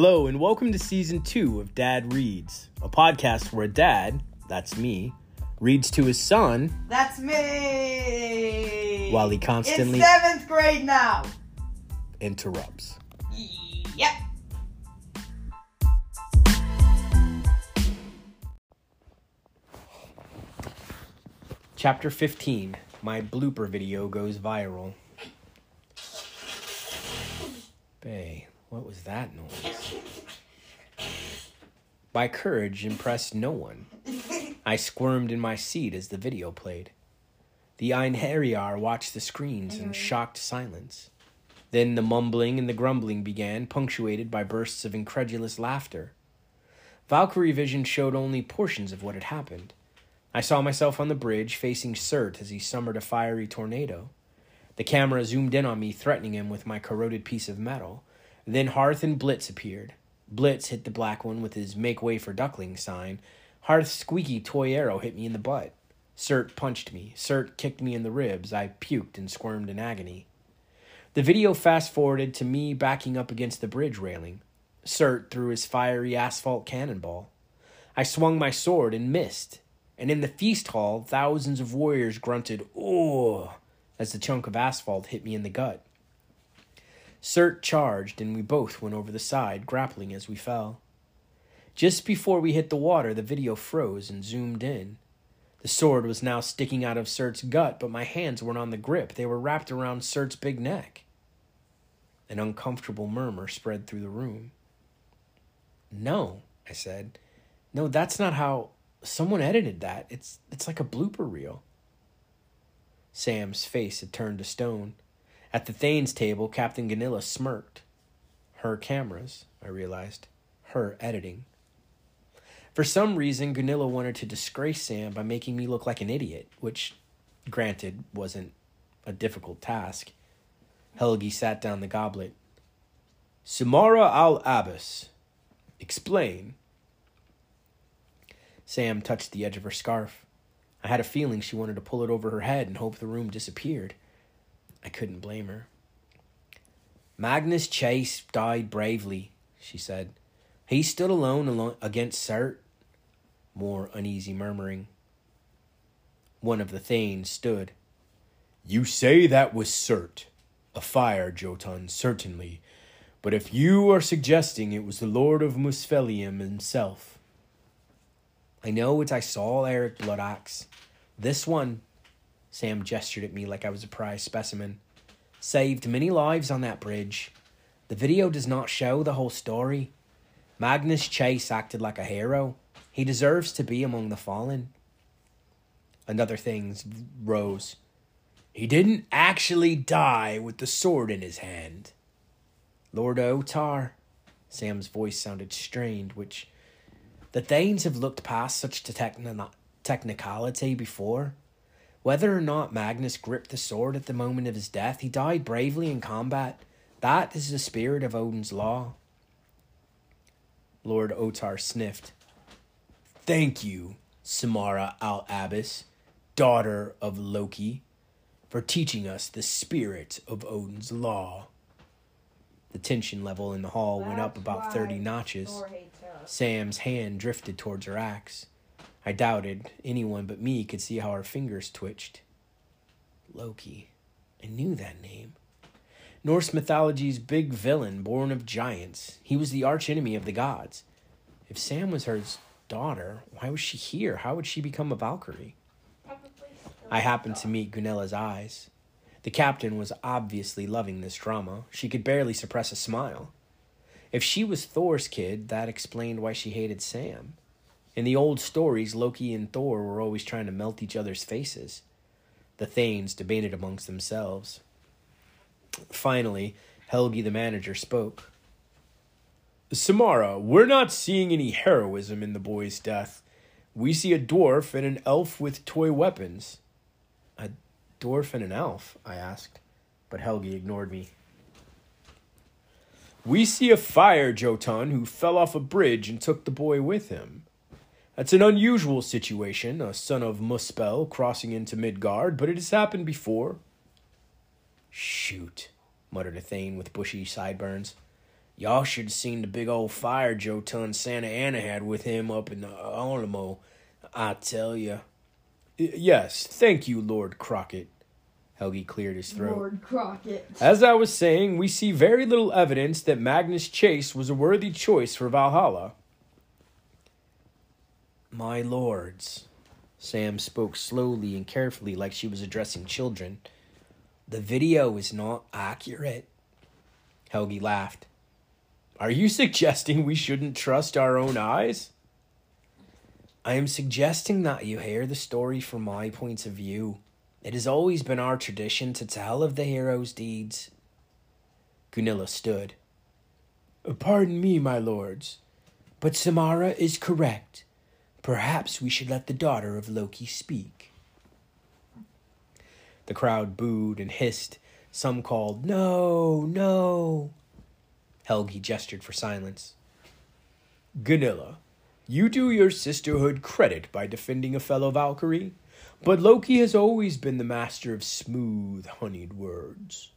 Hello, and welcome to season two of Dad Reads, a podcast where a dad, that's me, reads to his son That's me. while he constantly in seventh grade now. interrupts. Yep. Chapter 15 My blooper video goes viral. Bay, what was that noise? My courage impressed no one. I squirmed in my seat as the video played. The Einherjar watched the screens in shocked silence. Then the mumbling and the grumbling began, punctuated by bursts of incredulous laughter. Valkyrie Vision showed only portions of what had happened. I saw myself on the bridge facing Surt as he summoned a fiery tornado. The camera zoomed in on me, threatening him with my corroded piece of metal. Then Hearth and Blitz appeared. Blitz hit the black one with his make way for duckling sign. Hearth's squeaky toy arrow hit me in the butt. Surt punched me. Surt kicked me in the ribs. I puked and squirmed in agony. The video fast forwarded to me backing up against the bridge railing. Surt threw his fiery asphalt cannonball. I swung my sword and missed. And in the feast hall, thousands of warriors grunted, "Oh!" as the chunk of asphalt hit me in the gut. Surt charged, and we both went over the side, grappling as we fell. Just before we hit the water, the video froze and zoomed in. The sword was now sticking out of Surt's gut, but my hands weren't on the grip. They were wrapped around Surt's big neck. An uncomfortable murmur spread through the room. No, I said. No, that's not how someone edited that. It's it's like a blooper reel. Sam's face had turned to stone. At the Thanes table, Captain Gunilla smirked. Her cameras, I realized. Her editing. For some reason, Gunilla wanted to disgrace Sam by making me look like an idiot, which, granted, wasn't a difficult task. Helgi sat down the goblet. Samara al Abbas. Explain. Sam touched the edge of her scarf. I had a feeling she wanted to pull it over her head and hope the room disappeared. I couldn't blame her. Magnus Chase died bravely, she said. He stood alone alo- against Surt. More uneasy murmuring. One of the Thanes stood. You say that was Surt. A fire, Jotun, certainly. But if you are suggesting it was the Lord of Muspelheim himself. I know what I saw, Eric Bloodaxe. This one, Sam gestured at me like I was a prize specimen, saved many lives on that bridge. The video does not show the whole story. Magnus Chase acted like a hero. He deserves to be among the fallen. Another thing rose. He didn't actually die with the sword in his hand. Lord Otar. Sam's voice sounded strained, which the Thanes have looked past such techni- technicality before. Whether or not Magnus gripped the sword at the moment of his death, he died bravely in combat. That is the spirit of Odin's law. Lord Otar sniffed. Thank you, Samara al Abbas, daughter of Loki, for teaching us the spirit of Odin's law. The tension level in the hall went up about 30 notches. Sam's hand drifted towards her axe. I doubted anyone but me could see how her fingers twitched. Loki. I knew that name. Norse mythology's big villain, born of giants. He was the archenemy of the gods. If Sam was her daughter, why was she here? How would she become a Valkyrie? I happened to meet Gunilla's eyes. The captain was obviously loving this drama. She could barely suppress a smile. If she was Thor's kid, that explained why she hated Sam. In the old stories, Loki and Thor were always trying to melt each other's faces. The Thanes debated amongst themselves. Finally, Helgi the manager spoke. Samara, we're not seeing any heroism in the boy's death. We see a dwarf and an elf with toy weapons. A dwarf and an elf? I asked, but Helgi ignored me. We see a fire Jotun who fell off a bridge and took the boy with him. That's an unusual situation, a son of Muspel crossing into Midgard, but it has happened before. Shoot, muttered a Thane with bushy sideburns. Y'all should have seen the big old fire Jotun Santa Ana had with him up in the Alamo. I tell ya. Yes, thank you, Lord Crockett. Helgi cleared his throat. Lord Crockett. As I was saying, we see very little evidence that Magnus Chase was a worthy choice for Valhalla. My lords, Sam spoke slowly and carefully like she was addressing children. The video is not accurate. Helgi laughed. Are you suggesting we shouldn't trust our own eyes? I am suggesting that you hear the story from my point of view. It has always been our tradition to tell of the hero's deeds. Gunilla stood. Pardon me, my lords, but Samara is correct. Perhaps we should let the daughter of Loki speak. The crowd booed and hissed. Some called, No, no. Helgi gestured for silence. Gunilla, you do your sisterhood credit by defending a fellow Valkyrie, but Loki has always been the master of smooth, honeyed words.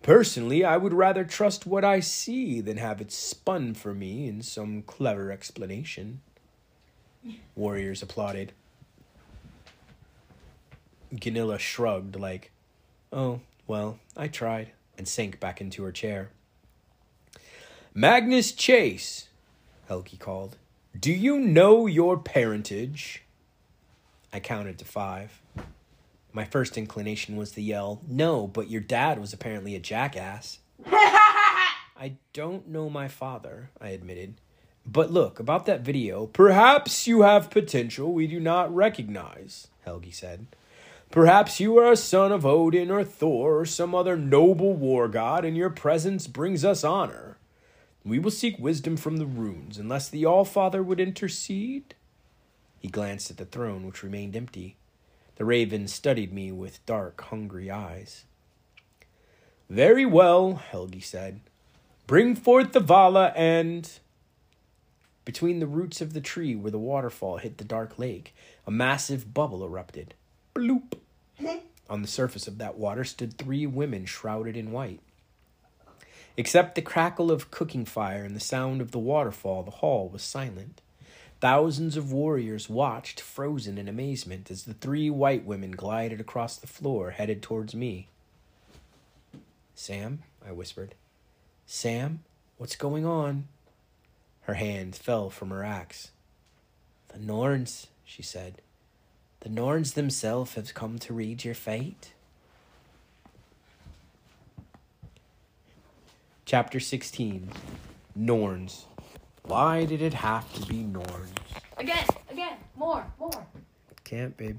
Personally, I would rather trust what I see than have it spun for me in some clever explanation. Warriors applauded. Gunilla shrugged, like, Oh, well, I tried, and sank back into her chair. Magnus Chase, Helgi called. Do you know your parentage? I counted to five. My first inclination was to yell, No, but your dad was apparently a jackass. I don't know my father, I admitted. But look, about that video, perhaps you have potential we do not recognize, Helgi said. Perhaps you are a son of Odin or Thor or some other noble war god, and your presence brings us honor. We will seek wisdom from the runes, unless the Allfather would intercede. He glanced at the throne, which remained empty. The raven studied me with dark, hungry eyes. Very well, Helgi said. Bring forth the Vala and. Between the roots of the tree where the waterfall hit the dark lake, a massive bubble erupted. Bloop! Hmm? On the surface of that water stood three women shrouded in white. Except the crackle of cooking fire and the sound of the waterfall, the hall was silent. Thousands of warriors watched, frozen in amazement, as the three white women glided across the floor, headed towards me. Sam, I whispered. Sam, what's going on? Her hand fell from her axe. The Norns, she said. The Norns themselves have come to read your fate. Chapter 16 Norns. Why did it have to be Norns? Again, again, more, more. Can't, baby.